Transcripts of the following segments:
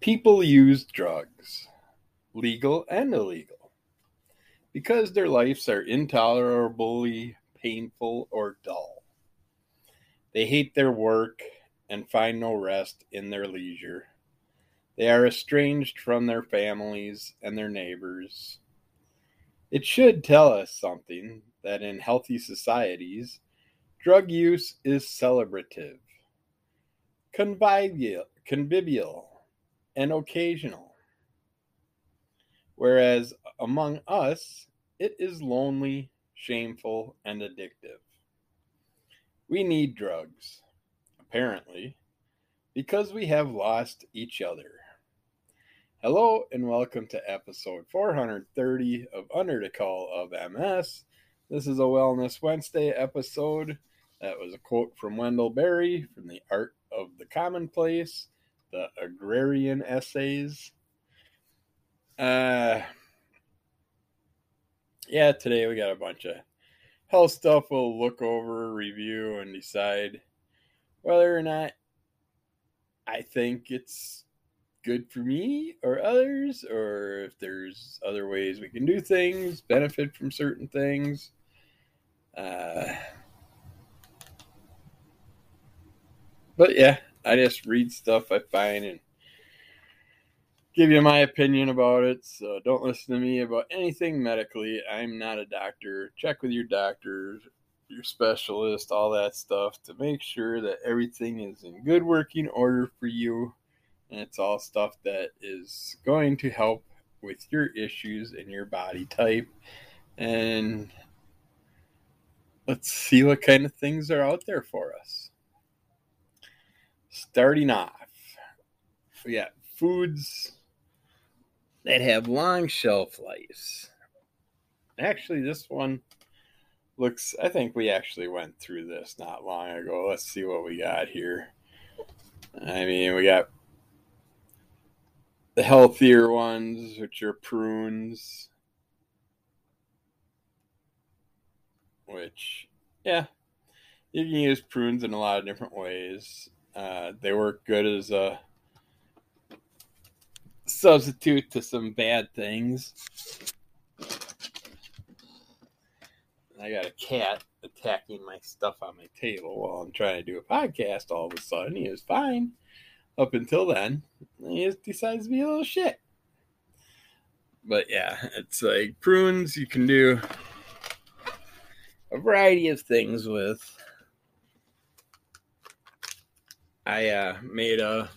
People use drugs, legal and illegal, because their lives are intolerably painful or dull. They hate their work and find no rest in their leisure. They are estranged from their families and their neighbors. It should tell us something that in healthy societies, drug use is celebrative, convivial, convivial and occasional. Whereas among us, it is lonely, shameful, and addictive. We need drugs, apparently, because we have lost each other. Hello, and welcome to episode 430 of Under the Call of MS. This is a Wellness Wednesday episode. That was a quote from Wendell Berry from The Art of the Commonplace the agrarian essays. Uh, yeah, today we got a bunch of health stuff we'll look over, review, and decide whether or not I think it's good for me or others, or if there's other ways we can do things, benefit from certain things. Uh, but yeah, I just read stuff I find and give you my opinion about it. So don't listen to me about anything medically. I'm not a doctor. Check with your doctor, your specialist, all that stuff to make sure that everything is in good working order for you. And it's all stuff that is going to help with your issues and your body type. And let's see what kind of things are out there for us starting off, we got foods that have long shelf lives. Actually, this one looks, I think we actually went through this not long ago. Let's see what we got here. I mean, we got the healthier ones, which are prunes, which, yeah, you can use prunes in a lot of different ways. Uh, they work good as a substitute to some bad things. I got a cat attacking my stuff on my table while I'm trying to do a podcast. All of a sudden, he was fine up until then. He just decides to be a little shit. But yeah, it's like prunes you can do a variety of things with. I uh, made a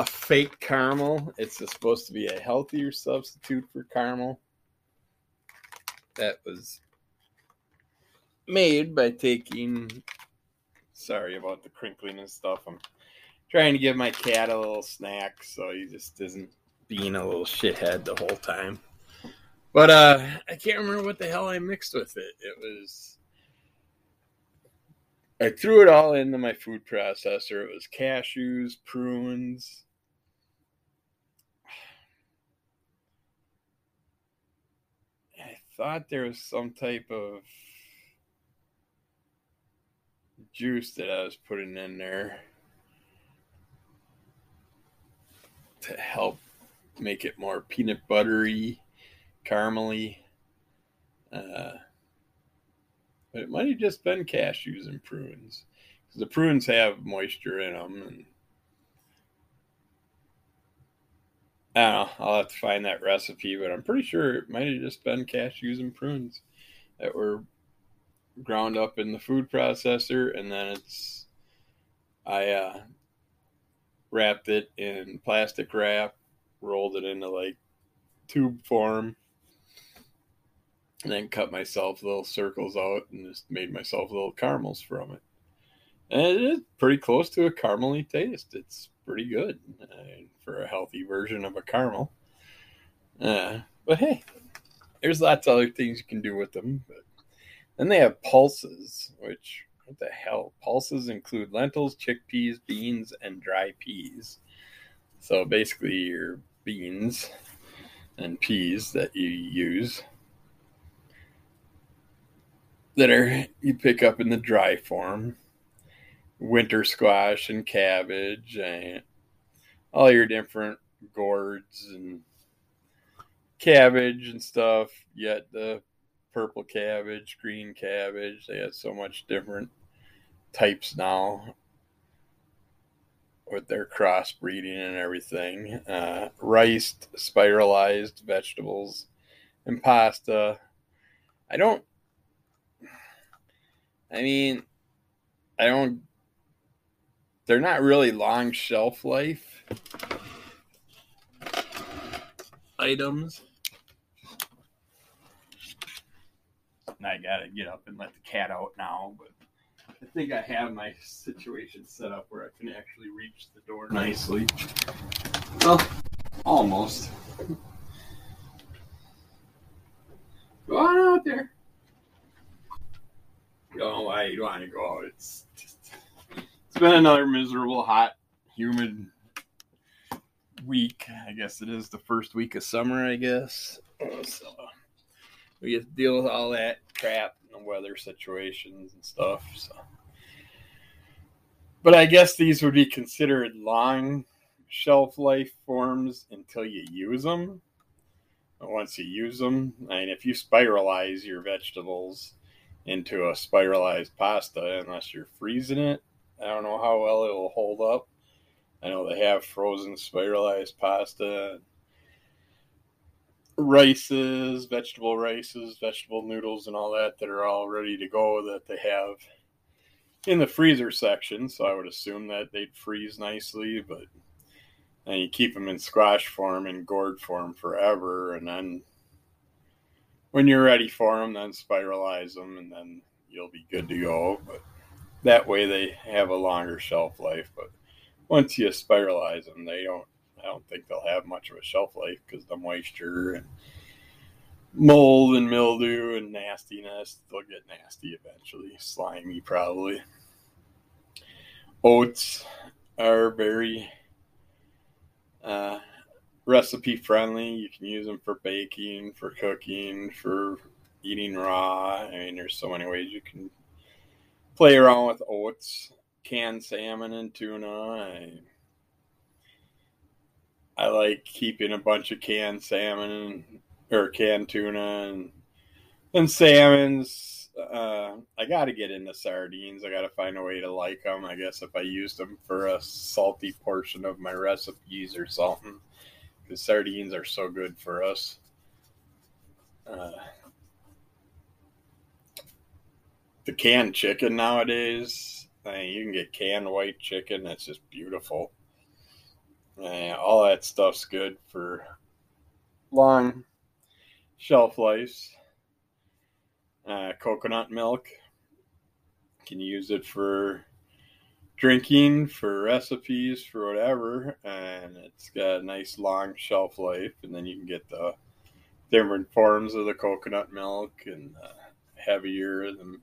a fake caramel. It's supposed to be a healthier substitute for caramel. That was made by taking. Sorry about the crinkling and stuff. I'm trying to give my cat a little snack, so he just isn't being a little shithead the whole time. But uh, I can't remember what the hell I mixed with it. It was I threw it all into my food processor. It was cashews, prunes. I thought there was some type of juice that I was putting in there to help make it more peanut buttery, caramely. Uh, but it might have just been cashews and prunes because the prunes have moisture in them. And I don't know. I'll have to find that recipe, but I'm pretty sure it might have just been cashews and prunes that were ground up in the food processor, and then it's I uh, wrapped it in plastic wrap, rolled it into like tube form, and then cut myself little circles out and just made myself little caramels from it. And it is pretty close to a caramely taste. It's pretty good uh, for a healthy version of a caramel. Uh, but hey, there's lots of other things you can do with them. But then they have pulses, which what the hell? Pulses include lentils, chickpeas, beans, and dry peas. So basically, your beans and peas that you use that are you pick up in the dry form winter squash and cabbage and all your different gourds and cabbage and stuff. Yet the purple cabbage, green cabbage, they have so much different types now with their crossbreeding and everything. Uh, rice, spiralized vegetables, and pasta. I don't. I mean, I don't. They're not really long shelf life items. And I gotta get up and let the cat out now, but I think I have my situation set up where I can actually reach the door nicely. Well, almost. Go on out there. Don't know why you want to go out. It's just, it's been another miserable, hot, humid week. I guess it is the first week of summer. I guess so. We get to deal with all that crap and the weather situations and stuff. So, but I guess these would be considered long shelf life forms until you use them. But once you use them, I mean, if you spiralize your vegetables into a spiralized pasta, unless you're freezing it, I don't know how well it will hold up. I know they have frozen spiralized pasta, rices, vegetable rices, vegetable noodles, and all that that are all ready to go that they have in the freezer section. So I would assume that they'd freeze nicely, but and you keep them in squash form and gourd form forever, and then when you're ready for them, then spiralize them, and then you'll be good to go. But that way they have a longer shelf life. But once you spiralize them, they don't. I don't think they'll have much of a shelf life because the moisture and mold and mildew and nastiness. They'll get nasty eventually, slimy probably. Oats are very uh, recipe friendly. You can use them for baking, for cooking, for eating raw. I mean, there's so many ways you can play around with oats canned salmon and tuna. I, I like keeping a bunch of canned salmon or canned tuna and and salmons. Uh, I got to get into sardines. I got to find a way to like them. I guess if I used them for a salty portion of my recipes or something, because sardines are so good for us. Uh, the canned chicken nowadays thing. You can get canned white chicken. That's just beautiful. All that stuff's good for long shelf life. Uh, coconut milk. You can use it for drinking, for recipes, for whatever. And it's got a nice long shelf life. And then you can get the different forms of the coconut milk and heavier, the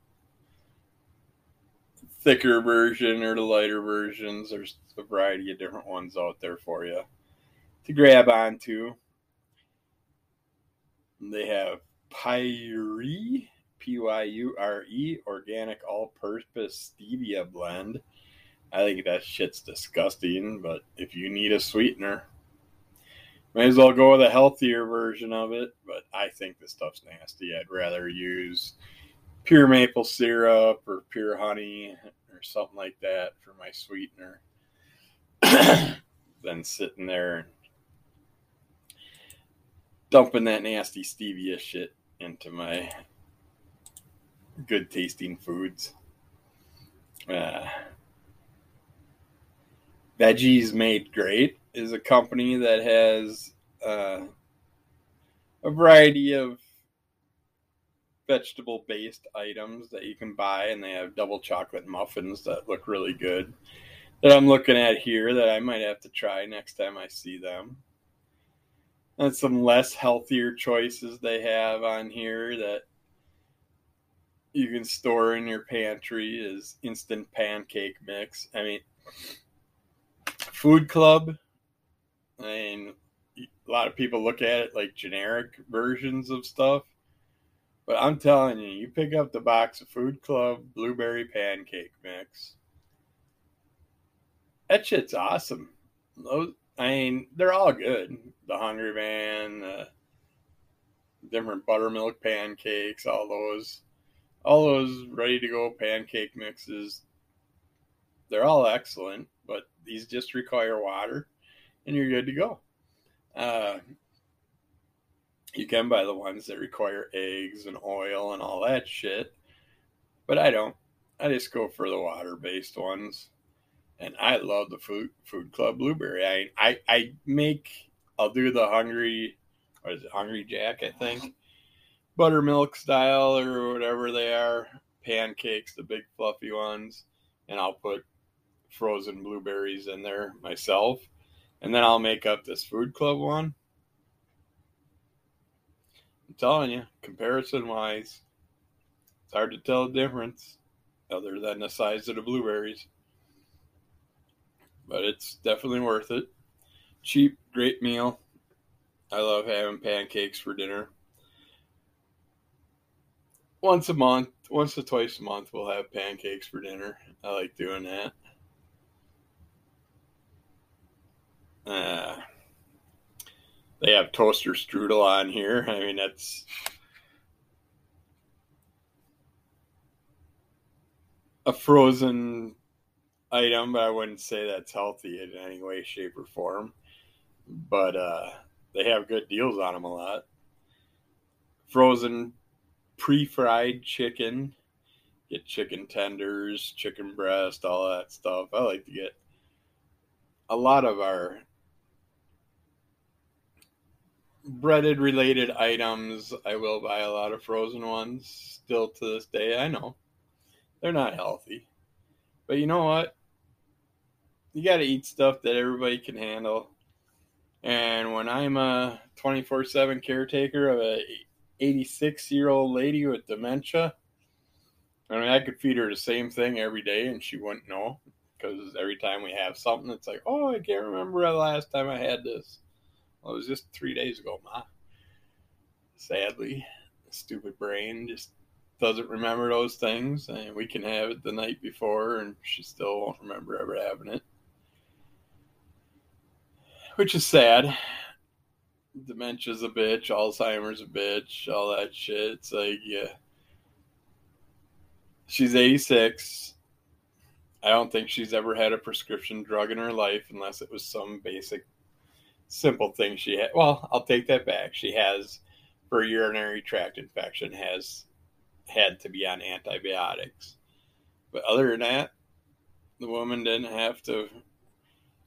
thicker version or the lighter versions. There's a variety of different ones out there for you to grab onto. They have Pyure, P Y U R E, organic all purpose stevia blend. I think that shit's disgusting, but if you need a sweetener, may as well go with a healthier version of it. But I think this stuff's nasty. I'd rather use pure maple syrup or pure honey or something like that for my sweetener than sitting there and dumping that nasty stevia shit into my good tasting foods. Uh, Veggies Made Great is a company that has uh, a variety of vegetable based items that you can buy, and they have double chocolate muffins that look really good. That I'm looking at here that I might have to try next time I see them. And some less healthier choices they have on here that you can store in your pantry is instant pancake mix. I mean, Food Club. I mean, a lot of people look at it like generic versions of stuff but I'm telling you, you pick up the box of Food Club blueberry pancake mix, that shit's awesome. Those, I mean, they're all good. The Hungry Man, the different buttermilk pancakes, all those, all those ready to go pancake mixes. They're all excellent, these just require water, and you're good to go. Uh, you can buy the ones that require eggs and oil and all that shit, but I don't. I just go for the water based ones and I love the food food club blueberry. I I, I make I'll do the hungry what is it, hungry jack, I think. Buttermilk style or whatever they are. Pancakes, the big fluffy ones. And I'll put frozen blueberries in there myself. And then I'll make up this food club one. I'm telling you, comparison wise, it's hard to tell the difference other than the size of the blueberries but it's definitely worth it. Cheap, great meal. I love having pancakes for dinner. Once a month, once or twice a month, we'll have pancakes for dinner. I like doing that. Uh, they have toaster strudel on here. I mean, that's a frozen item, but I wouldn't say that's healthy in any way, shape, or form. But uh, they have good deals on them a lot. Frozen pre fried chicken. Get chicken tenders, chicken breast, all that stuff. I like to get a lot of our breaded related items. I will buy a lot of frozen ones still to this day. I know they're not healthy. But you know what? you got to eat stuff that everybody can handle. And when I'm a 24 7 caretaker of a 86 year old lady with dementia, I mean, I could feed her the same thing every day and she wouldn't know because every time we have something, it's like, oh, I can't remember the last time I had this. Well, it was just three days ago, Ma. Sadly, stupid brain just doesn't remember those things. And we can have it the night before and she still won't remember ever having it which is sad. Dementia's a bitch, Alzheimer's a bitch, all that shit. It's like, yeah. She's 86. I don't think she's ever had a prescription drug in her life unless it was some basic, simple thing she had. Well, I'll take that back. She has, for urinary tract infection, has had to be on antibiotics. But other than that, the woman didn't have to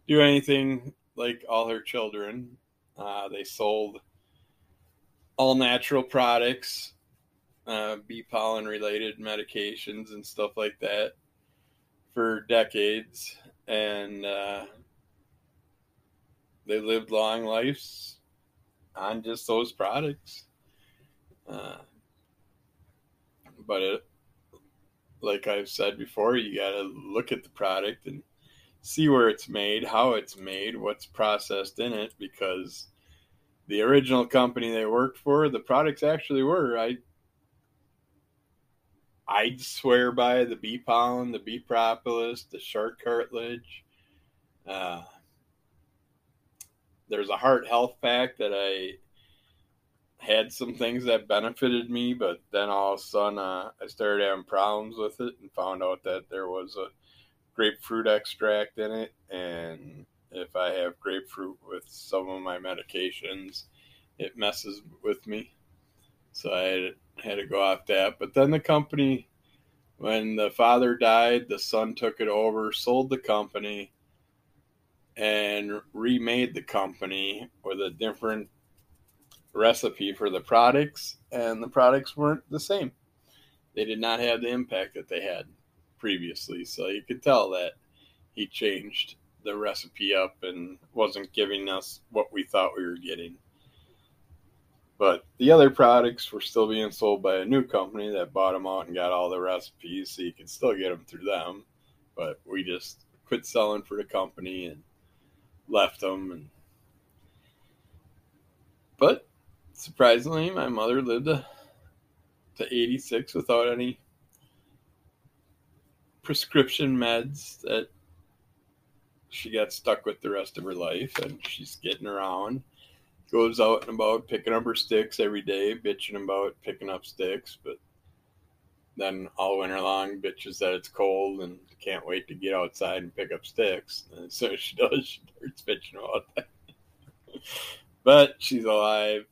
do anything like all her children. Uh, they sold all natural products, uh, bee pollen related medications, and stuff like that for decades. And uh, they lived long lives on just those products. Uh, but it, like I've said before, you got to look at the product and see where it's made, how it's made, what's processed in it, because the original company they worked for, the products actually were. I I'd swear by the bee pollen, the bee propolis, the shark cartilage. Uh, there's a heart health pack that I had some things that benefited me, but then all of a sudden uh, I started having problems with it and found out that there was a grapefruit extract in it, and if I have grapefruit with some of my medications, it messes with me. So I had, had to go off that. But then the company, when the father died, the son took it over, sold the company, and remade the company with a different recipe for the products, and the products weren't the same. They did not have the impact that they had previously. So you could tell that he changed the recipe up and wasn't giving us what we thought we were getting. But the other products were still being sold by a new company that bought them out and got all the recipes, so you could still get them through them. But we just quit selling for the company and left them. And but surprisingly, my mother lived to, to 86 without any prescription meds that she got stuck with the rest of her life and she's getting around. Goes out and about picking up her sticks every day, bitching about picking up sticks, but then all winter long bitches that it's cold and can't wait to get outside and pick up sticks. And so she does, she starts bitching about that. but she's alive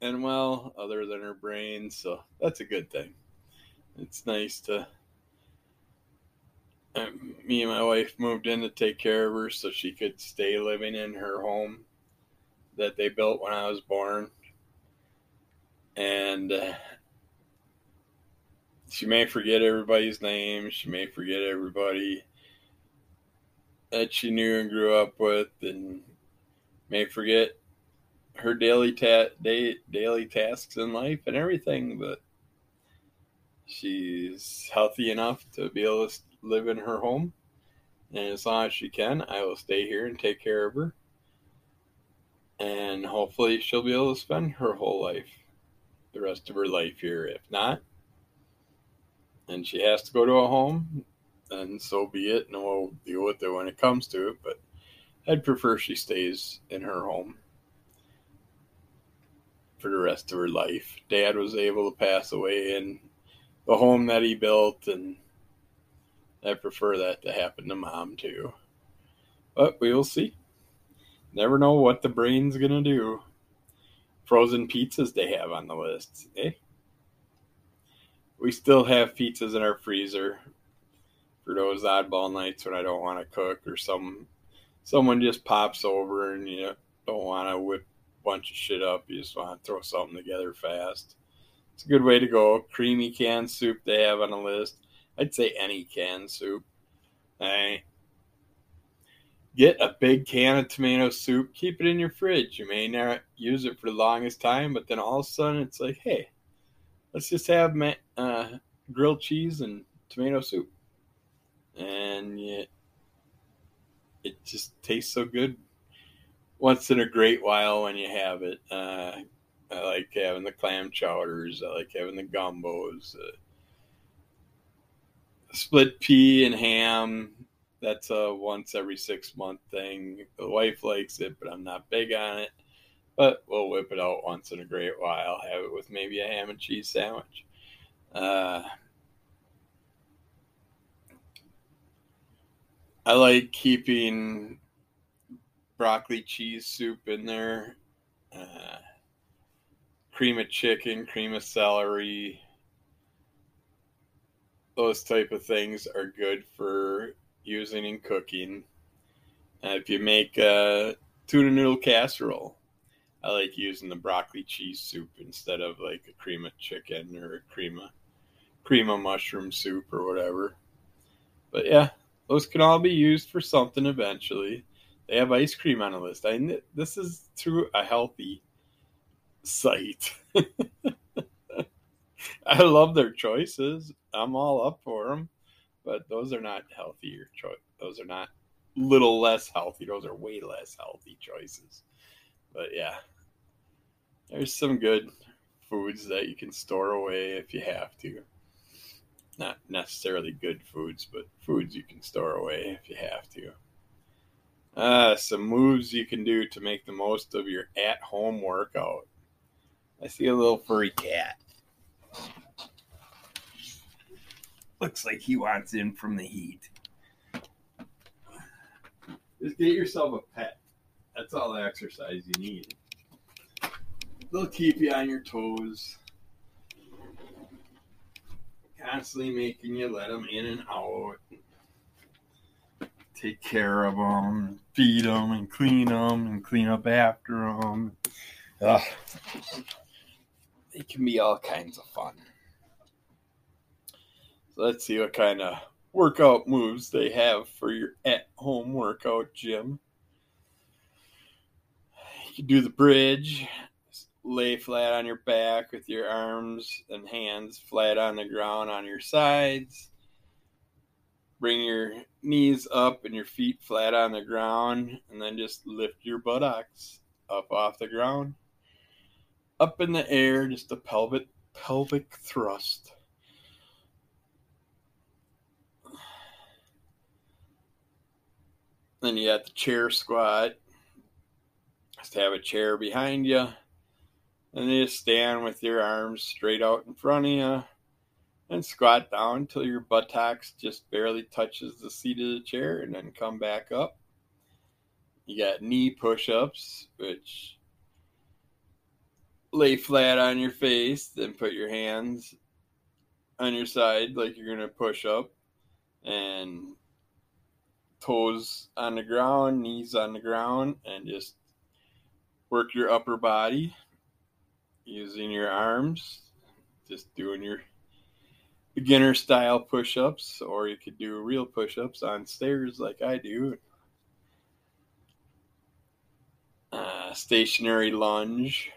and well, other than her brain, so that's a good thing. It's nice to um, me and my wife moved in to take care of her so she could stay living in her home that they built when I was born. And uh, she may forget everybody's name. She may forget everybody that she knew and grew up with, and may forget her daily ta- day, daily tasks in life and everything. But she's healthy enough to be able to live in her home. And as long as she can, I will stay here and take care of her. And hopefully, she'll be able to spend her whole life, the rest of her life here. If not, and she has to go to a home, then so be it, and we'll deal with it when it comes to it. But I'd prefer she stays in her home for the rest of her life. Dad was able to pass away in the home that he built, and I prefer that to happen to mom too. But we will see. Never know what the brain's gonna do. Frozen pizzas they have on the list, eh? We still have pizzas in our freezer for those oddball nights when I don't want to cook or some someone just pops over and you don't want to whip a bunch of shit up. You just want to throw something together fast. It's a good way to go. Creamy canned soup they have on the list. I'd say any canned soup. Hey, get a big can of tomato soup. Keep it in your fridge. You may not use it for the longest time, but then all of a sudden it's like, hey, let's just have uh, grilled cheese and tomato soup, and yeah, it just tastes so good. Once in a great while when you have it. Uh, I like having the clam chowders. I like having the gumbos. Uh, split pea and ham. That's a once every six month thing. The wife likes it, but I'm not big on it. But we'll whip it out once in a great while. Have it with maybe a ham and cheese sandwich. Uh, I like keeping broccoli cheese soup in there. Uh, cream of chicken, cream of celery, those type of things are good for using in cooking. Uh, if you make a tuna noodle casserole, I like using the broccoli cheese soup instead of like a cream of chicken or a cream of mushroom soup or whatever. But yeah, those can all be used for something eventually. They have ice cream on the list. I this is through a healthy site. I love their choices. I'm all up for them, but those are not healthier choice. Those are not little less healthy. Those are way less healthy choices. But yeah, there's some good foods that you can store away if you have to. Not necessarily good foods, but foods you can store away if you have to. Uh, some moves you can do to make the most of your at home workout. I see a little furry cat. Looks like he wants in from the heat. Just get yourself a pet. That's all the exercise you need. They'll keep you on your toes. Constantly making you let them in and out. Take care of them, feed them, and clean them, and clean up after them. Ugh. It can be all kinds of fun. So let's see what kind of workout moves they have for your at home workout gym. Can do the bridge, lay flat on your back with your arms and hands flat on the ground on your sides. Bring your knees up and your feet flat on the ground, and then just lift your buttocks up off the ground. Up in the air, just a pelvic pelvic thrust. Then you have the chair squat. Just have a chair behind you. And you stand with your arms straight out in front of you and squat down until your buttocks just barely touches the seat of the chair and then come back up. You got knee push-ups, which lay flat on your face, then put your hands on your side like you're going to push up and toes on the ground, knees on the ground, and just work your upper body using your arms, just doing your beginner style push ups, or you could do real push ups on stairs like I do. Uh, stationary lunge.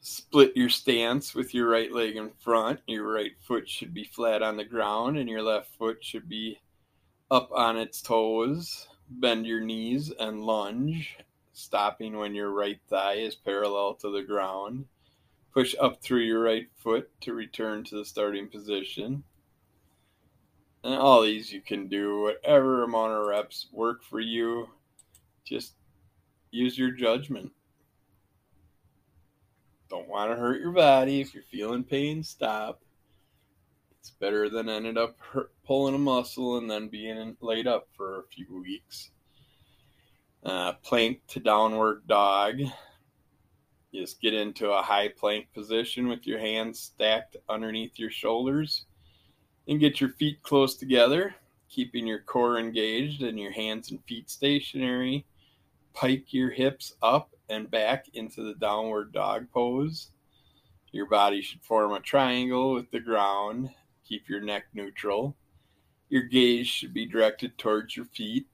Split your stance with your right leg in front. Your right foot should be flat on the ground, and your left foot should be up on its toes. Bend your knees and lunge, stopping when your right thigh is parallel to the ground. Push up through your right foot to return to the starting position. And all these you can do whatever amount of reps work for you. Just use your judgment don't want to hurt your body. If you're feeling pain, stop. It's better than ended up hurt, pulling a muscle and then being laid up for a few weeks. Uh, plank to downward dog. Just get into a high plank position with your hands stacked underneath your shoulders and get your feet close together, keeping your core engaged and your hands and feet stationary. Pike your hips up and back into the downward dog pose. Your body should form a triangle with the ground. Keep your neck neutral. Your gaze should be directed towards your feet.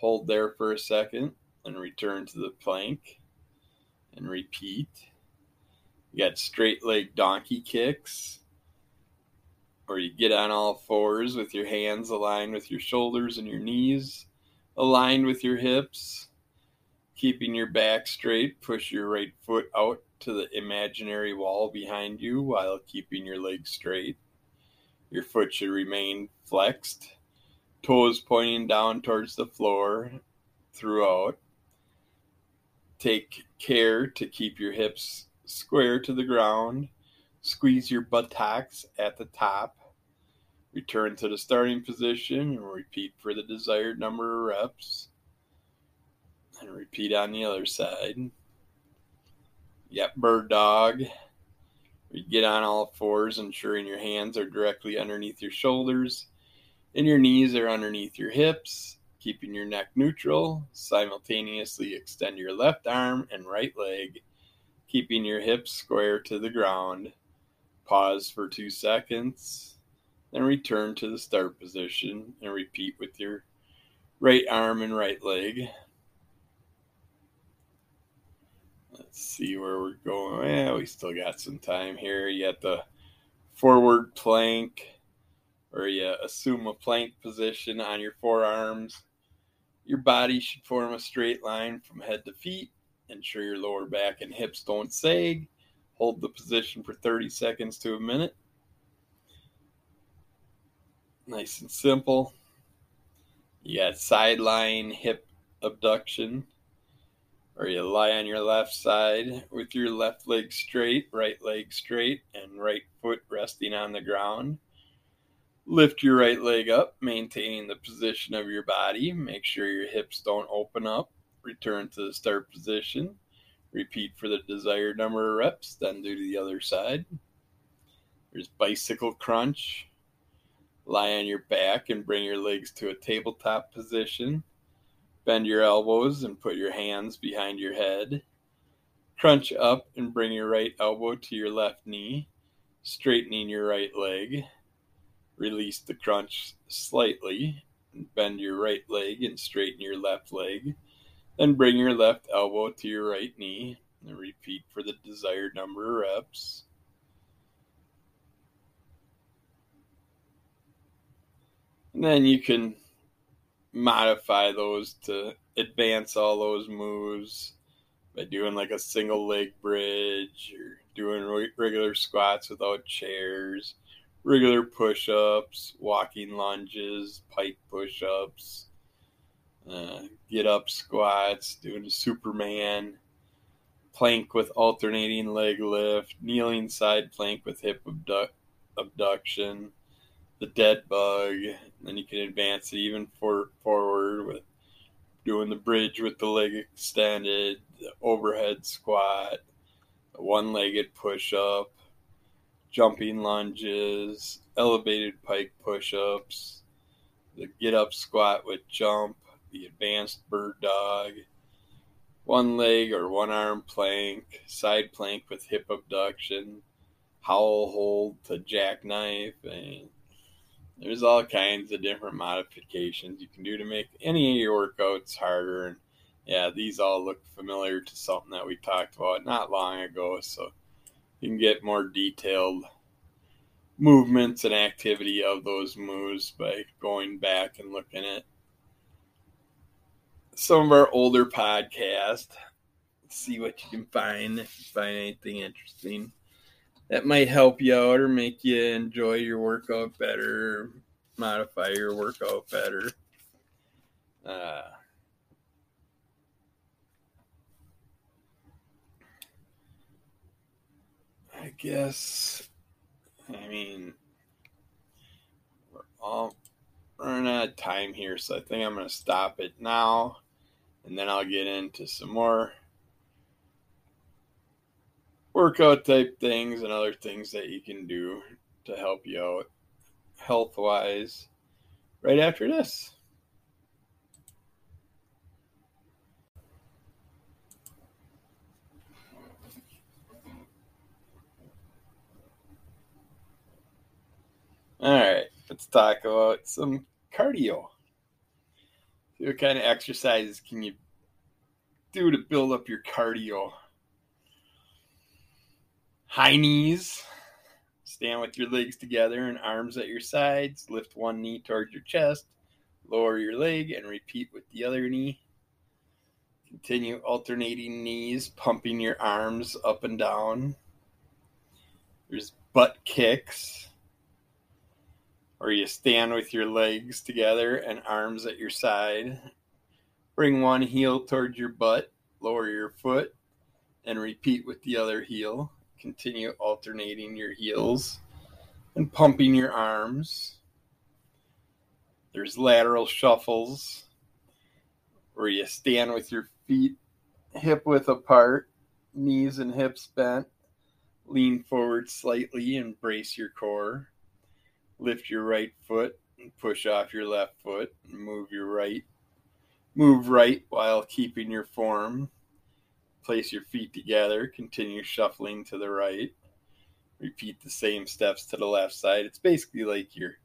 Hold there for a second and return to the plank and repeat. You got straight leg donkey kicks, or you get on all fours with your hands aligned with your shoulders and your knees, aligned with your hips Keeping your back straight, push your right foot out to the imaginary wall behind you while keeping your legs straight. Your foot should remain flexed, toes pointing down towards the floor throughout. Take care to keep your hips square to the ground. Squeeze your buttocks at the top. Return to the starting position and repeat for the desired number of reps. And repeat on the other side. Yep, bird dog. You get on all fours, ensuring your hands are directly underneath your shoulders and your knees are underneath your hips, keeping your neck neutral. Simultaneously extend your left arm and right leg, keeping your hips square to the ground. Pause for two seconds, then return to the start position and repeat with your right arm and right leg. Let's see where we're going. Yeah, we still got some time here. You got the forward plank, where you assume a plank position on your forearms. Your body should form a straight line from head to feet. Ensure your lower back and hips don't sag. Hold the position for 30 seconds to a minute. Nice and simple. You got sideline hip abduction or you lie on your left side with your left leg straight, right leg straight, and right foot resting on the ground. Lift your right leg up, maintaining the position of your body. Make sure your hips don't open up. Return to the start position. Repeat for the desired number of reps, then do the other side. There's bicycle crunch. Lie on your back and bring your legs to a tabletop position. Bend your elbows and put your hands behind your head. Crunch up and bring your right elbow to your left knee, straightening your right leg. Release the crunch slightly. And bend your right leg and straighten your left leg. Then bring your left elbow to your right knee and repeat for the desired number of reps. And then you can modify those to advance all those moves by doing like a single leg bridge or doing regular squats without chairs, regular push ups, walking lunges, pike push ups, uh, get up squats, doing a Superman, plank with alternating leg lift, kneeling side plank with hip abduct, abduction, the dead bug. Then you can advance it even for, forward with doing the bridge with the leg extended, the overhead squat, one legged push up, jumping lunges, elevated pike push ups, the get up squat with jump, the advanced bird dog, one leg or one arm plank, side plank with hip abduction, hollow hold to jackknife, and there's all kinds of different modifications you can do to make any of your workouts harder. And yeah, these all look familiar to something that we talked about not long ago. So you can get more detailed movements and activity of those moves by going back and looking at some of our older podcasts. See what you can find if you find anything interesting that might help you out or make you enjoy your workout better, modify your workout better. Uh, I guess, I mean, we're all running out of time here, so I think I'm going to stop it now and then I'll get into some more workout type things and other things that you can do to help you out health wise right after this. All right, let's talk about some cardio. What kind of exercises can you do to build up your cardio? High knees. Stand with your legs together and arms at your sides. Lift one knee towards your chest. Lower your leg and repeat with the other knee. Continue alternating knees, pumping your arms up and down. There's butt kicks, or you stand with your legs together and arms at your side. Bring one heel towards your butt, lower your foot, and repeat with the other heel continue alternating your heels and pumping your arms. There's lateral shuffles where you stand with your feet hip width apart, knees and hips bent, lean forward slightly and brace your core. Lift your right foot and push off your left foot and move your right. Move right while keeping your form Place your feet together. Continue shuffling to the right. Repeat the same steps to the left side. It's basically like you're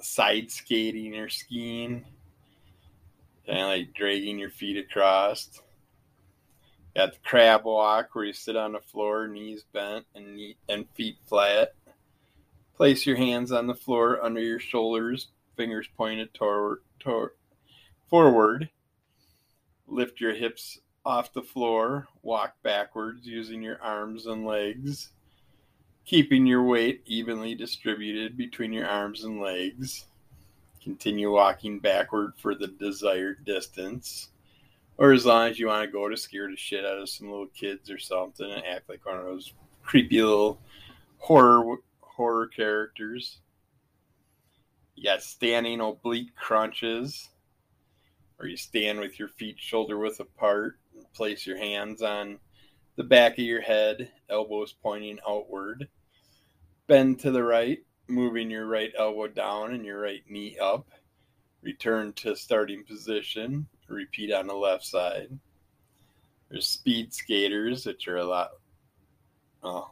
side skating or skiing, kind of like dragging your feet across. Got the crab walk where you sit on the floor, knees bent and knee, and feet flat. Place your hands on the floor under your shoulders, fingers pointed toward, toward forward. Lift your hips off the floor, walk backwards using your arms and legs, keeping your weight evenly distributed between your arms and legs. Continue walking backward for the desired distance. Or as long as you want to go to scare the shit out of some little kids or something and act like one of those creepy little horror horror characters. You got standing oblique crunches, or you stand with your feet shoulder width apart and place your hands on the back of your head, elbows pointing outward. Bend to the right, moving your right elbow down and your right knee up. Return to starting position. Repeat on the left side. There's speed skaters, which are a lot oh,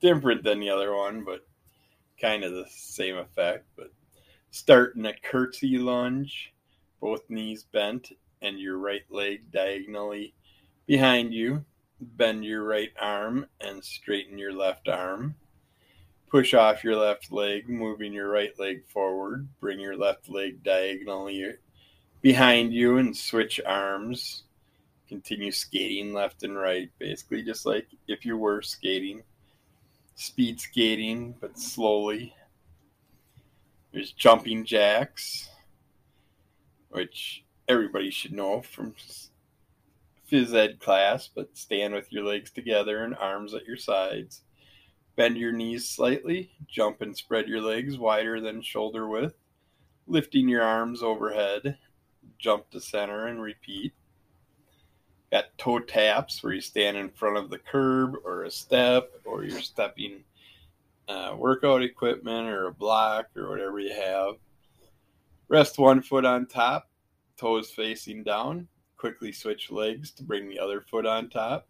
different than the other one, but kind of the same effect. But start in a curtsy lunge, both knees bent and your right leg diagonally behind you. Bend your right arm and straighten your left arm. Push off your left leg, moving your right leg forward. Bring your left leg diagonally behind you and switch arms. Continue skating left and right, basically just like if you were skating. Speed skating, but slowly. There's jumping jacks, which everybody should know from phys ed class, but stand with your legs together and arms at your sides. Bend your knees slightly, jump and spread your legs wider than shoulder width, lifting your arms overhead. Jump to center and repeat. Got toe taps where you stand in front of the curb or a step, or you're stepping uh, workout equipment or a block or whatever you have. Rest one foot on top, toes facing down. Quickly switch legs to bring the other foot on top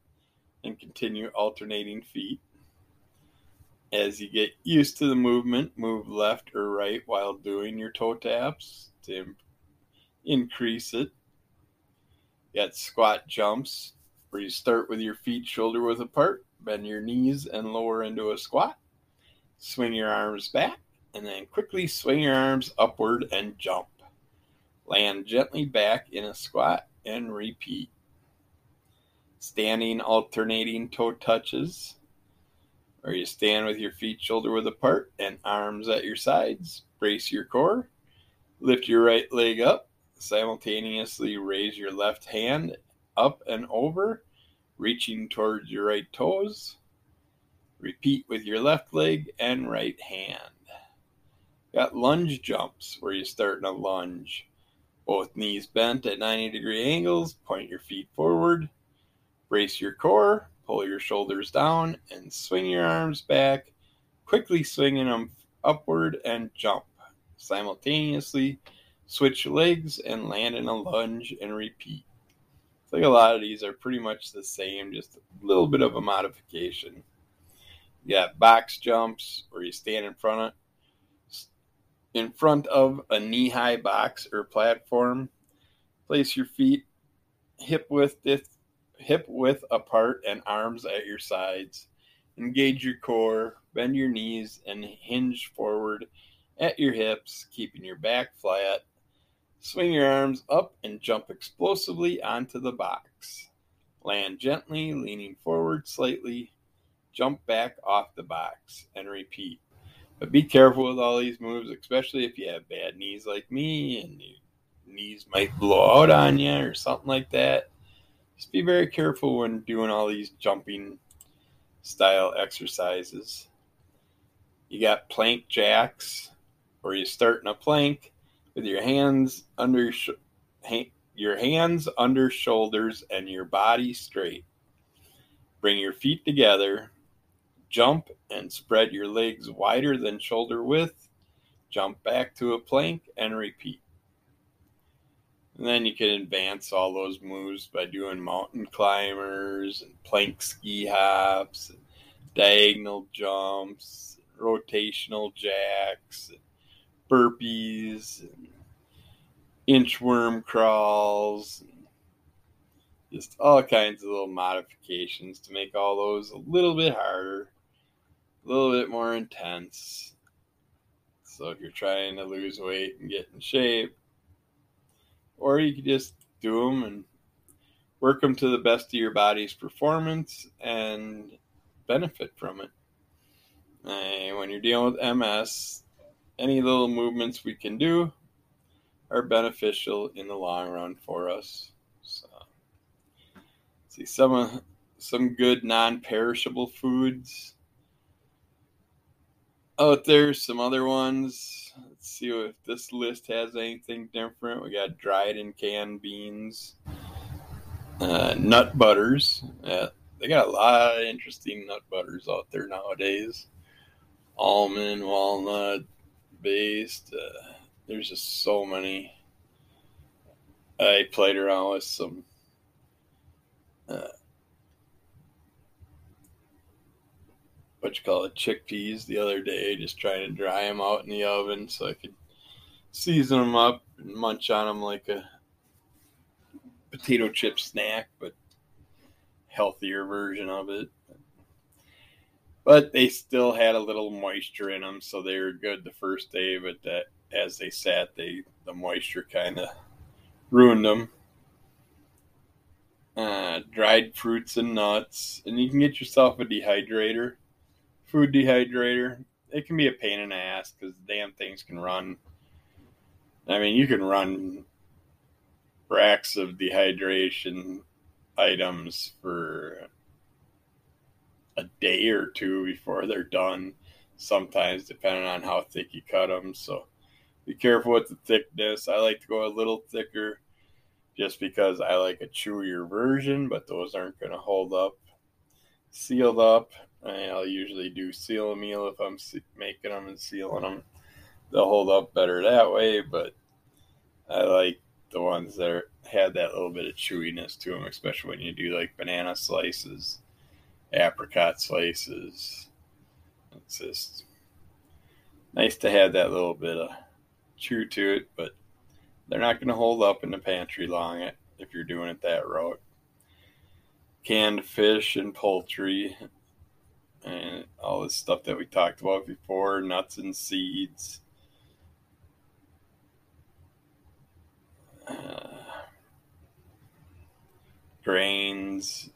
and continue alternating feet. As you get used to the movement, move left or right while doing your toe taps to increase it. Got squat jumps where you start with your feet shoulder width apart, bend your knees and lower into a squat. Swing your arms back and then quickly swing your arms upward and jump. Land gently back in a squat and repeat. Standing alternating toe touches or you stand with your feet shoulder width apart and arms at your sides. Brace your core. Lift your right leg up. Simultaneously raise your left hand up and over, reaching towards your right toes. Repeat with your left leg and right hand. Got lunge jumps where you start in a lunge. Both knees bent at 90 degree angles. Point your feet forward. Brace your core. Pull your shoulders down and swing your arms back, quickly swinging them upward and jump. Simultaneously, switch legs and land in a lunge and repeat. I think a lot of these are pretty much the same, just a little bit of a modification. You got box jumps where you stand in front of in front of a knee-high box or platform. Place your feet hip width hip width apart and arms at your sides. Engage your core, bend your knees, and hinge forward at your hips, keeping your back flat. Swing your arms up and jump explosively onto the box. Land gently, leaning forward slightly. Jump back off the box and repeat. But be careful with all these moves, especially if you have bad knees like me and your knees might blow out on you or something like that just be very careful when doing all these jumping style exercises. You got plank jacks, where you start in a plank with your hands under sh- ha- your hands under shoulders and your body straight. Bring your feet together, jump and spread your legs wider than shoulder width. Jump back to a plank and repeat. And then you can advance all those moves by doing mountain climbers and plank ski hops, diagonal jumps, rotational jacks, burpees, and inchworm crawls, just all kinds of little modifications to make all those a little bit harder, a little bit more intense. So if you're trying to lose weight and get in shape, or you could just do them and work them to the best of your body's performance and benefit from it. And when you're dealing with MS, any little movements we can do are beneficial in the long run for us. So, see some some good non-perishable foods out there. Some other ones Let's see if this list has anything different. We got dried and canned beans, uh, nut butters. Uh, they got a lot of interesting nut butters out there nowadays. Almond, walnut based. Uh, there's just so many. I played around with some uh, what you call it chickpeas the other day, just trying to dry them out in the oven so I could season them up and munch on them like a potato chip snack, but healthier version of it. But they still had a little moisture in them, so they were good the first day. But that, as they sat, they the moisture kind of ruined them. Uh, dried fruits and nuts, and you can get yourself a dehydrator food dehydrator. It can be a pain in the ass because damn things can run. I mean, you can run racks of dehydration items for a day or two before they're done. Sometimes, depending on how thick you cut them. So be careful with the thickness. I like to go a little thicker just because I like a chewier version, but those aren't going to hold up sealed up. I'll usually do seal a meal if I'm making them and sealing them. They'll hold up better that way, but I like the ones that are, had that little bit of chewiness to them, especially when you do like banana slices, apricot slices. It's just nice to have that little bit of chew to it, but they're not going to hold up in the pantry long if you're doing it that route. Canned fish and poultry, and all this stuff that we talked about before nuts and seeds. Uh, grains,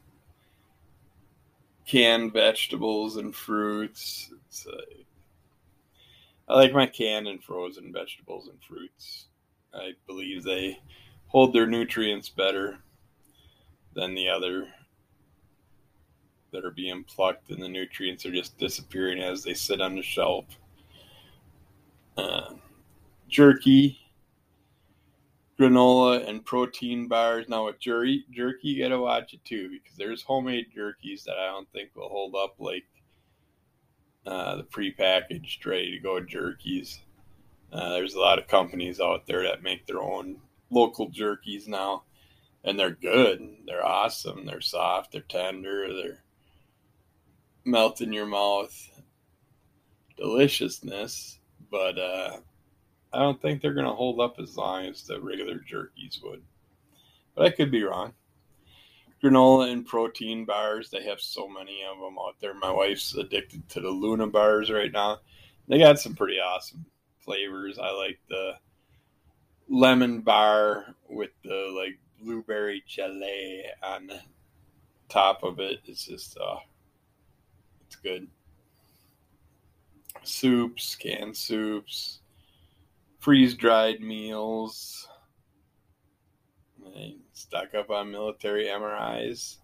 canned vegetables and fruits. Uh, I like my canned and frozen vegetables and fruits. I believe they hold their nutrients better than the other that are being plucked, and the nutrients are just disappearing as they sit on the shelf. Uh, jerky, granola, and protein bars. Now with jerky, jerky, you gotta watch it too because there's homemade jerkies that I don't think will hold up like uh, the prepackaged ready to go jerkies. Uh, there's a lot of companies out there that make their own local jerkies now, and they're good. They're awesome. They're soft. They're tender. They're melt in your mouth deliciousness, but uh, I don't think they're going to hold up as long as the regular jerkies would. But I could be wrong. Granola and protein bars, they have so many of them out there. My wife's addicted to the Luna bars right now. They got some pretty awesome flavors. I like the lemon bar with the like blueberry jelly on the top of it. It's just uh it's good. Soups, canned soups, freeze dried meals. They stock up on military MRIs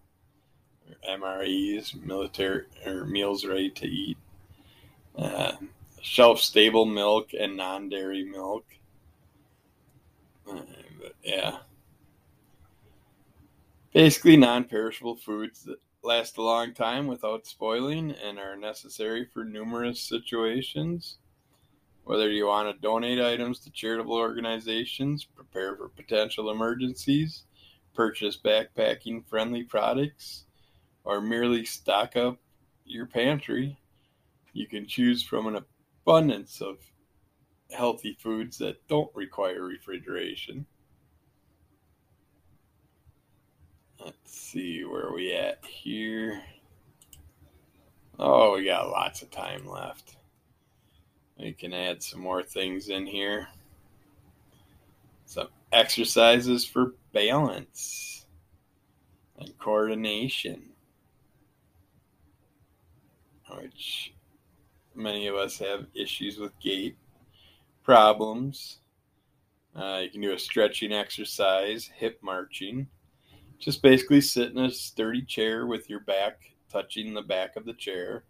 or MREs, military or meals ready to eat. Uh, shelf stable milk and non dairy milk. Uh, but yeah. Basically, non perishable foods that last a long time without spoiling and are necessary for numerous situations. Whether you want to donate items to charitable organizations, prepare for potential emergencies, purchase backpacking friendly products, or merely stock up your pantry, you can choose from an abundance of healthy foods that don't require refrigeration. Let's see where are we at here. Oh, we got lots of time left. We can add some more things in here. Some exercises for balance and coordination, which many of us have issues with gait problems. Uh, you can do a stretching exercise, hip marching. Just basically sit in a sturdy chair with your back touching the back of the chair.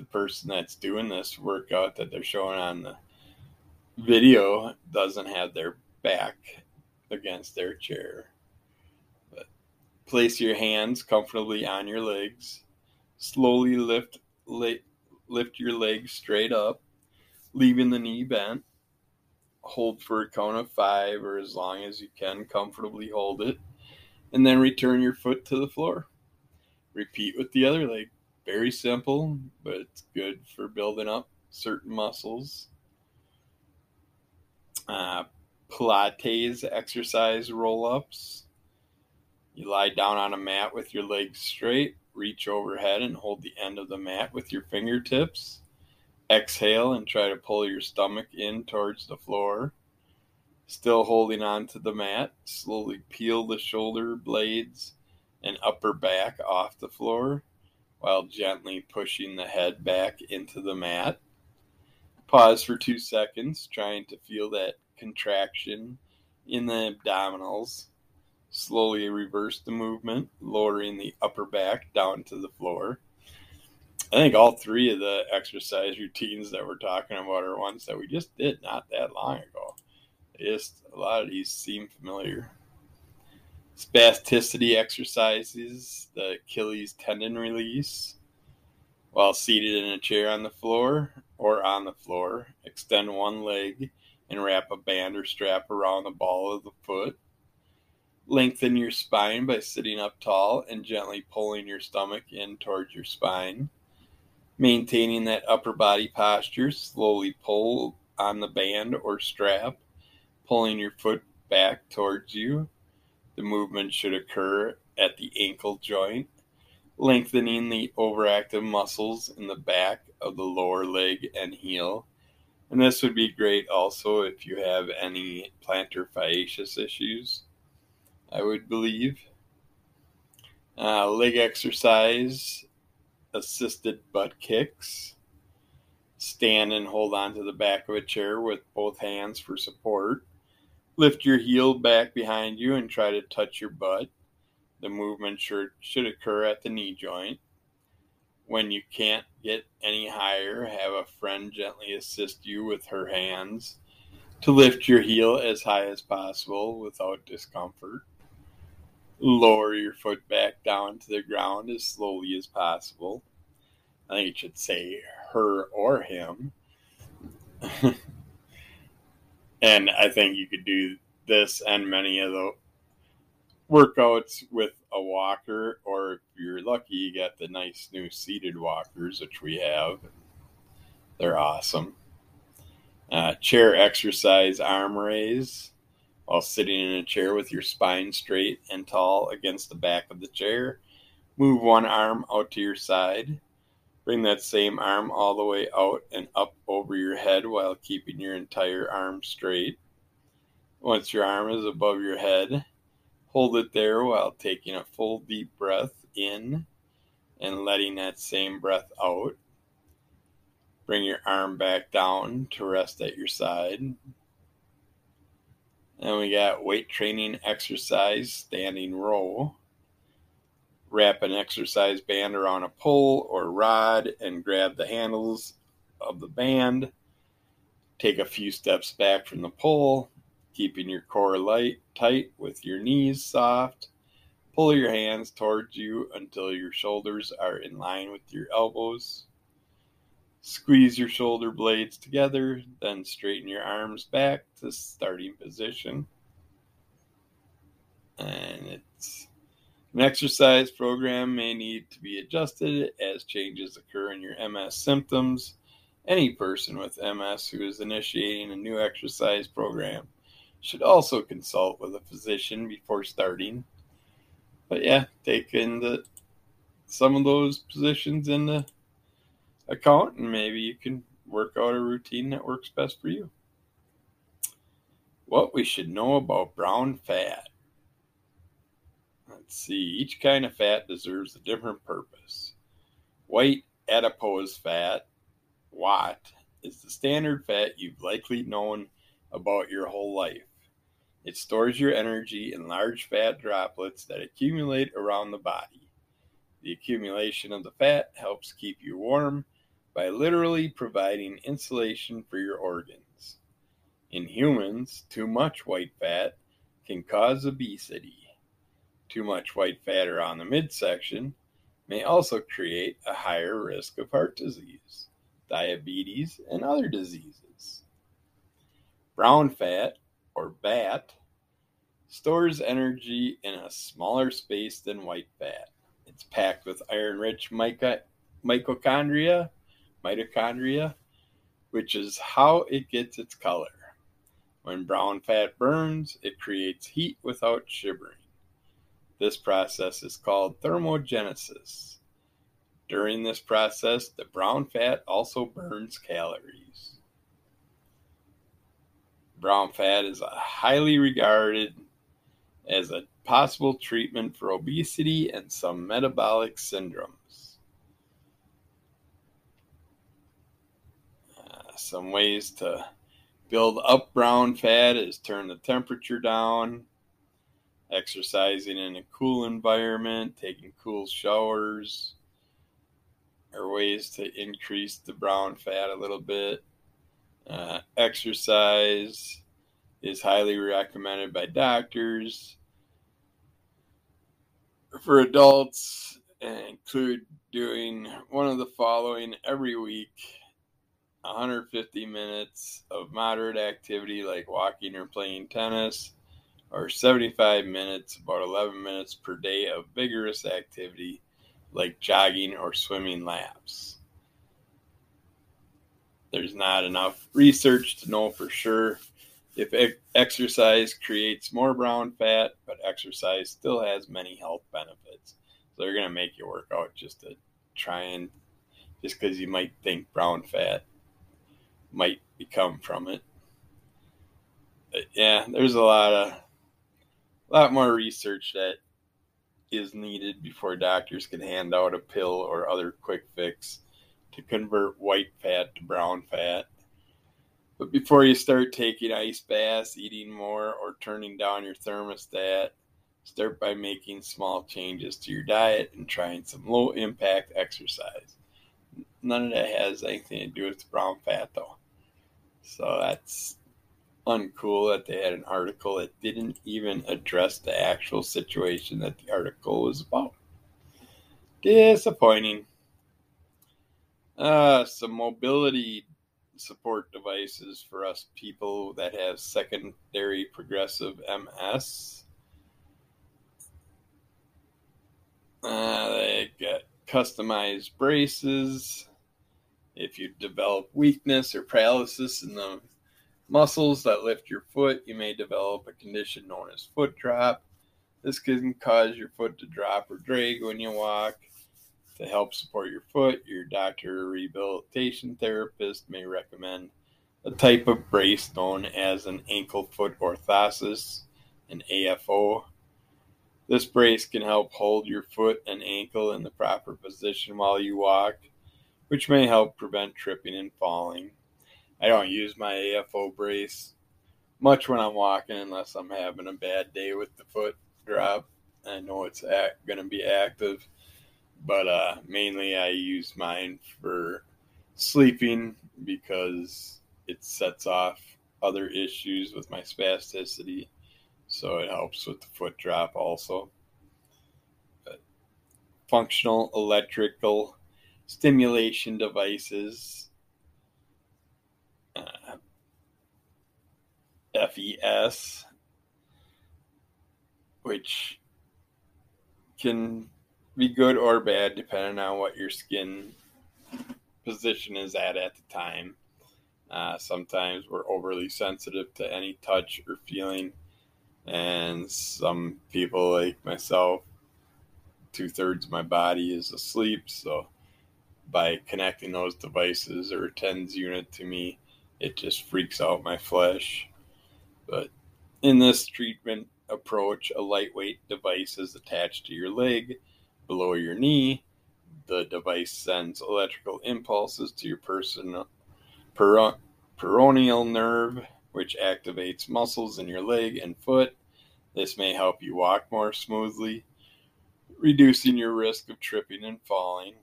The person that's doing this workout that they're showing on the video doesn't have their back against their chair. But place your hands comfortably on your legs. Slowly lift lift your legs straight up, leaving the knee bent. Hold for a count of five or as long as you can comfortably hold it and then return your foot to the floor. Repeat with the other leg. Very simple, but it's good for building up certain muscles. Uh, Pilates exercise roll ups. You lie down on a mat with your legs straight, reach overhead and hold the end of the mat with your fingertips. Exhale and try to pull your stomach in towards the floor. Still holding on to the mat, slowly peel the shoulder blades and upper back off the floor. While gently pushing the head back into the mat. Pause for two seconds, trying to feel that contraction in the abdominals. Slowly reverse the movement, lowering the upper back down to the floor. I think all three of the exercise routines that we're talking about are ones that we just did not that long ago. Just a lot of these seem familiar. Spasticity exercises, the Achilles tendon release. While seated in a chair on the floor or on the floor, extend one leg and wrap a band or strap around the ball of the foot. Lengthen your spine by sitting up tall and gently pulling your stomach in towards your spine. Maintaining that upper body posture, slowly pull on the band or strap, pulling your foot back towards you. The movement should occur at the ankle joint, lengthening the overactive muscles in the back of the lower leg and heel and this would be great also if you have any plantar fasciitis issues, I would believe. Uh, leg exercise, assisted butt kicks. Stand and hold on to the back of a chair with both hands for support. Lift your heel back behind you and try to touch your butt. The movement should, should occur at the knee joint. When you can't get any higher, have a friend gently assist you with her hands to lift your heel as high as possible without discomfort. Lower your foot back down to the ground as slowly as possible. I think it should say her or him. and I think you could do this and many of the workouts with a walker, or if you're lucky, you got the nice new seated walkers, which we have. They're awesome. Uh, chair exercise arm raise while sitting in a chair with your spine straight and tall against the back of the chair. Move one arm out to your side. Bring that same arm all the way out and up over your head while keeping your entire arm straight. Once your arm is above your head, Hold it there while taking a full deep breath in and letting that same breath out. Bring your arm back down to rest at your side. And we got weight training exercise, standing row. Wrap an exercise band around a pole or rod and grab the handles of the band. Take a few steps back from the pole keeping your core light tight with your knees soft. Pull your hands towards you until your shoulders are in line with your elbows. Squeeze your shoulder blades together, then straighten your arms back to starting position. And it's an exercise program may need to be adjusted as changes occur in your MS symptoms. Any person with MS who is initiating a new exercise program should also consult with a physician before starting. But yeah, take in the some of those positions in the account and maybe you can work out a routine that works best for you. What we should know about brown fat. Let's see, each kind of fat deserves a different purpose. White adipose fat, WAT, is the standard fat you've likely known about your whole life. It stores your energy in large fat droplets that accumulate around the body. The accumulation of the fat helps keep you warm by literally providing insulation for your organs. In humans, too much white fat can cause obesity. Too much white fat around the midsection may also create a higher risk of heart disease, diabetes, and other diseases. Brown fat or BAT, stores energy in a smaller space than white fat. It's packed with iron rich mitochondria, mitochondria, which is how it gets its color. When brown fat burns, it creates heat without shivering. This process is called thermogenesis. During this process, the brown fat also burns calories. Brown fat is highly regarded as a possible treatment for obesity and some metabolic syndromes. Uh, some ways to build up brown fat is turn the temperature down, exercising in a cool environment, taking cool showers are ways to increase the brown fat a little bit. Uh, exercise is highly recommended by doctors. For adults, include doing one of the following every week 150 minutes of moderate activity like walking or playing tennis, or 75 minutes, about 11 minutes per day of vigorous activity like jogging or swimming laps. There's not enough research to know for sure if exercise creates more brown fat, but exercise still has many health benefits. So they're going to make you work out just to try and, just because you might think brown fat might become from it. But yeah, there's a lot of, a lot more research that is needed before doctors can hand out a pill or other quick fix to convert white fat to brown fat. But before you start taking ice baths, eating more, or turning down your thermostat, start by making small changes to your diet and trying some low impact exercise. None of that has anything to do with brown fat, though. So that's uncool that they had an article that didn't even address the actual situation that the article was about. Disappointing. Uh, some mobility support devices for us people that have secondary progressive MS. Uh, they get customized braces. If you develop weakness or paralysis in the muscles that lift your foot, you may develop a condition known as foot drop. This can cause your foot to drop or drag when you walk. To help support your foot, your doctor or rehabilitation therapist may recommend a type of brace known as an ankle foot orthosis, an AFO. This brace can help hold your foot and ankle in the proper position while you walk, which may help prevent tripping and falling. I don't use my AFO brace much when I'm walking unless I'm having a bad day with the foot drop. I know it's going to be active, but uh, mainly I use mine for sleeping because it sets off other issues with my spasticity. So it helps with the foot drop also. But functional electrical stimulation devices uh, FES, which can be good or bad depending on what your skin position is at at the time. Uh, sometimes we're overly sensitive to any touch or feeling, and some people, like myself, two thirds of my body is asleep. So, by connecting those devices or TENS unit to me, it just freaks out my flesh. But in this treatment approach, a lightweight device is attached to your leg below your knee. The device sends electrical impulses to your person, per, peroneal nerve, which activates muscles in your leg and foot. This may help you walk more smoothly, reducing your risk of tripping and falling.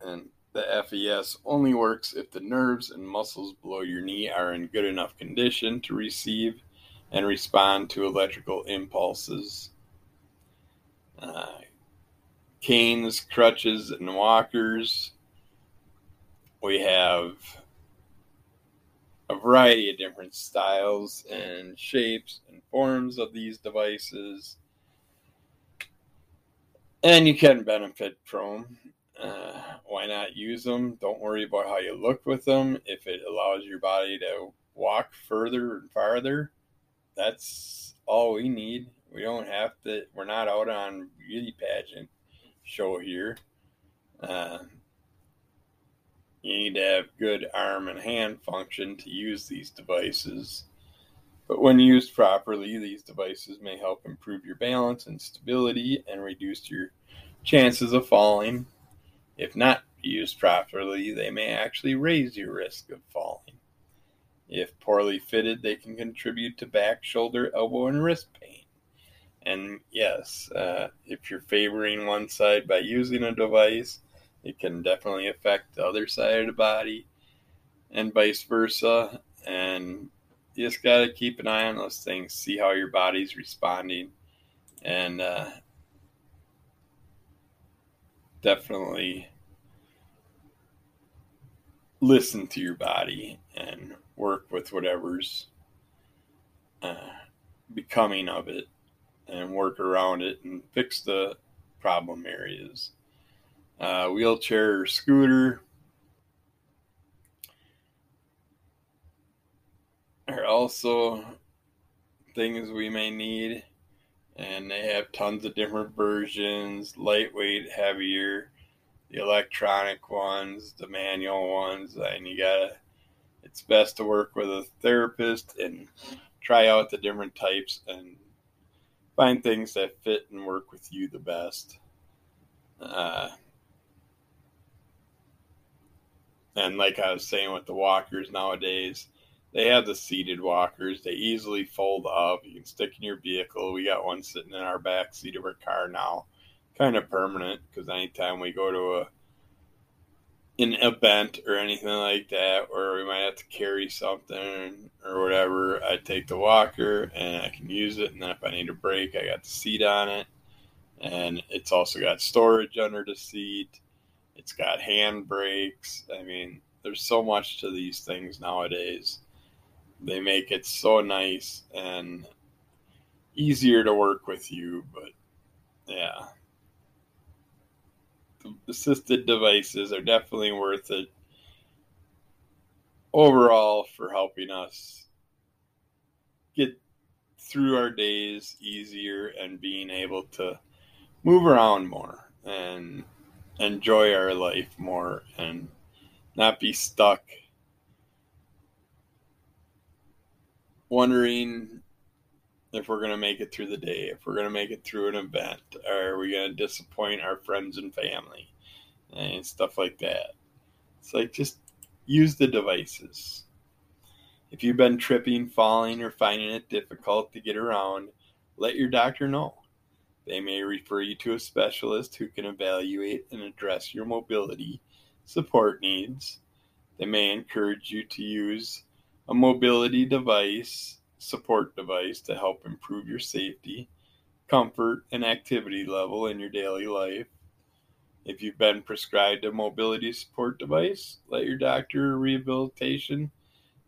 And the FES only works if the nerves and muscles below your knee are in good enough condition to receive and respond to electrical impulses. Uh, canes, crutches, and walkers. We have a variety of different styles and shapes and forms of these devices. And you can benefit from uh, why not use them? Don't worry about how you look with them. If it allows your body to walk further and farther, that's all we need. We don't have to. We're not out on beauty pageant show here. Uh, you need to have good arm and hand function to use these devices. But when used properly, these devices may help improve your balance and stability and reduce your chances of falling if not used properly, they may actually raise your risk of falling. If poorly fitted, they can contribute to back, shoulder, elbow, and wrist pain. And yes, uh, if you're favoring one side by using a device, it can definitely affect the other side of the body and vice versa. And you just got to keep an eye on those things, see how your body's responding, and uh, definitely listen to your body and work with whatever's uh, becoming of it and work around it and fix the problem areas. Uh, wheelchair or scooter are also things we may need, and they have tons of different versions lightweight, heavier, the electronic ones, the manual ones, and you gotta it's best to work with a therapist and try out the different types and find things that fit and work with you the best. Uh, and like I was saying with the walkers nowadays, they have the seated walkers. They easily fold up. You can stick in your vehicle. We got one sitting in our back seat of our car now, kind of permanent because anytime we go to a an event or anything like that, or we might have to carry something or whatever, I take the walker and I can use it. And then if I need a break, I got the seat on it. And it's also got storage under the seat. It's got hand brakes. I mean, there's so much to these things nowadays. They make it so nice and easier to work with you, but yeah. Assisted devices are definitely worth it overall for helping us get through our days easier and being able to move around more and enjoy our life more and not be stuck wondering if we're going to make it through the day, if we're going to make it through an event, are we going to disappoint our friends and family and stuff like that. It's like just use the devices. If you've been tripping, falling, or finding it difficult to get around, let your doctor know. They may refer you to a specialist who can evaluate and address your mobility support needs. They may encourage you to use a mobility device support device to help improve your safety, comfort, and activity level in your daily life. If you've been prescribed a mobility support device, let your doctor or rehabilitation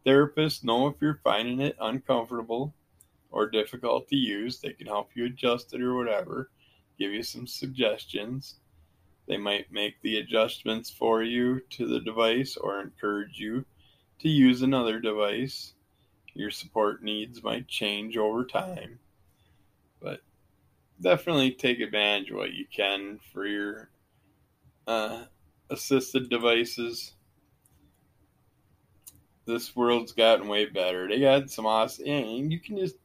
therapist know if you're finding it uncomfortable or difficult to use. They can help you adjust it or whatever, give you some suggestions. They might make the adjustments for you to the device or encourage you to use another device your support needs might change over time. But definitely take advantage of what you can for your uh, assisted devices. This world's gotten way better. They got some awesome, and you can just,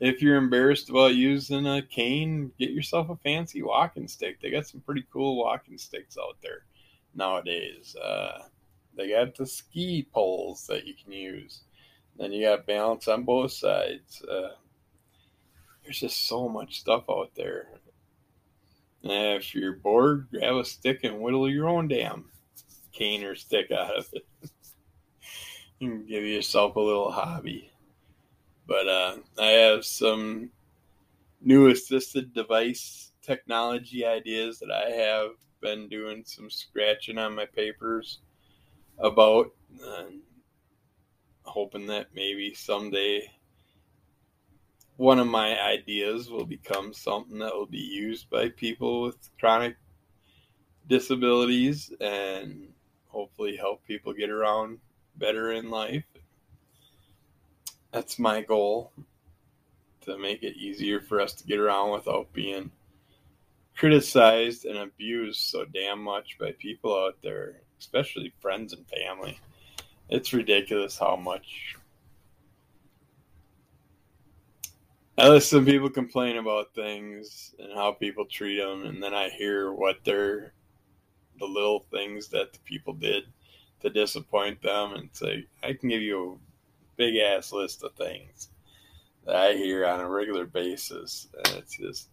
if you're embarrassed about using a cane, get yourself a fancy walking stick. They got some pretty cool walking sticks out there nowadays. Uh, they got the ski poles that you can use. Then you got balance on both sides. Uh, there's just so much stuff out there. And if you're bored, grab a stick and whittle your own damn cane or stick out of it. you can give yourself a little hobby. But uh, I have some new assisted device technology ideas that I have been doing some scratching on my papers about. Hoping that maybe someday one of my ideas will become something that will be used by people with chronic disabilities and hopefully help people get around better in life. That's my goal to make it easier for us to get around without being criticized and abused so damn much by people out there, especially friends and family. It's ridiculous how much. I listen to people complain about things and how people treat them, and then I hear what they're the little things that the people did to disappoint them and say, I can give you a big ass list of things that I hear on a regular basis. And it's just,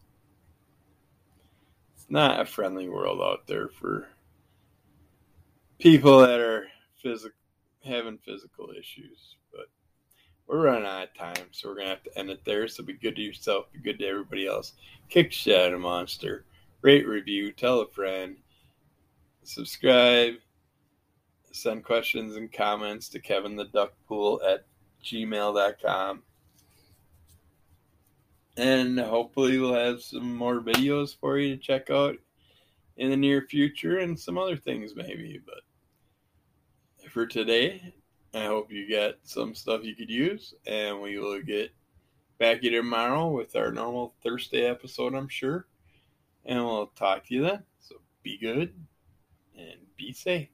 it's not a friendly world out there for people that are physical, having physical issues. But we're running out of time, so we're to have to end it there. So be good to yourself, be good to everybody else. Kick of monster. Rate, review, tell a friend, subscribe send questions and comments to Kevin the Duckpool at gmail.com. And hopefully, we'll have some more videos for you to check out in the near future and some other things, maybe. But for today, I hope you got some stuff you could use, and we will get back here tomorrow with our normal Thursday episode, I'm sure. And we'll talk to you then. So be good and be safe.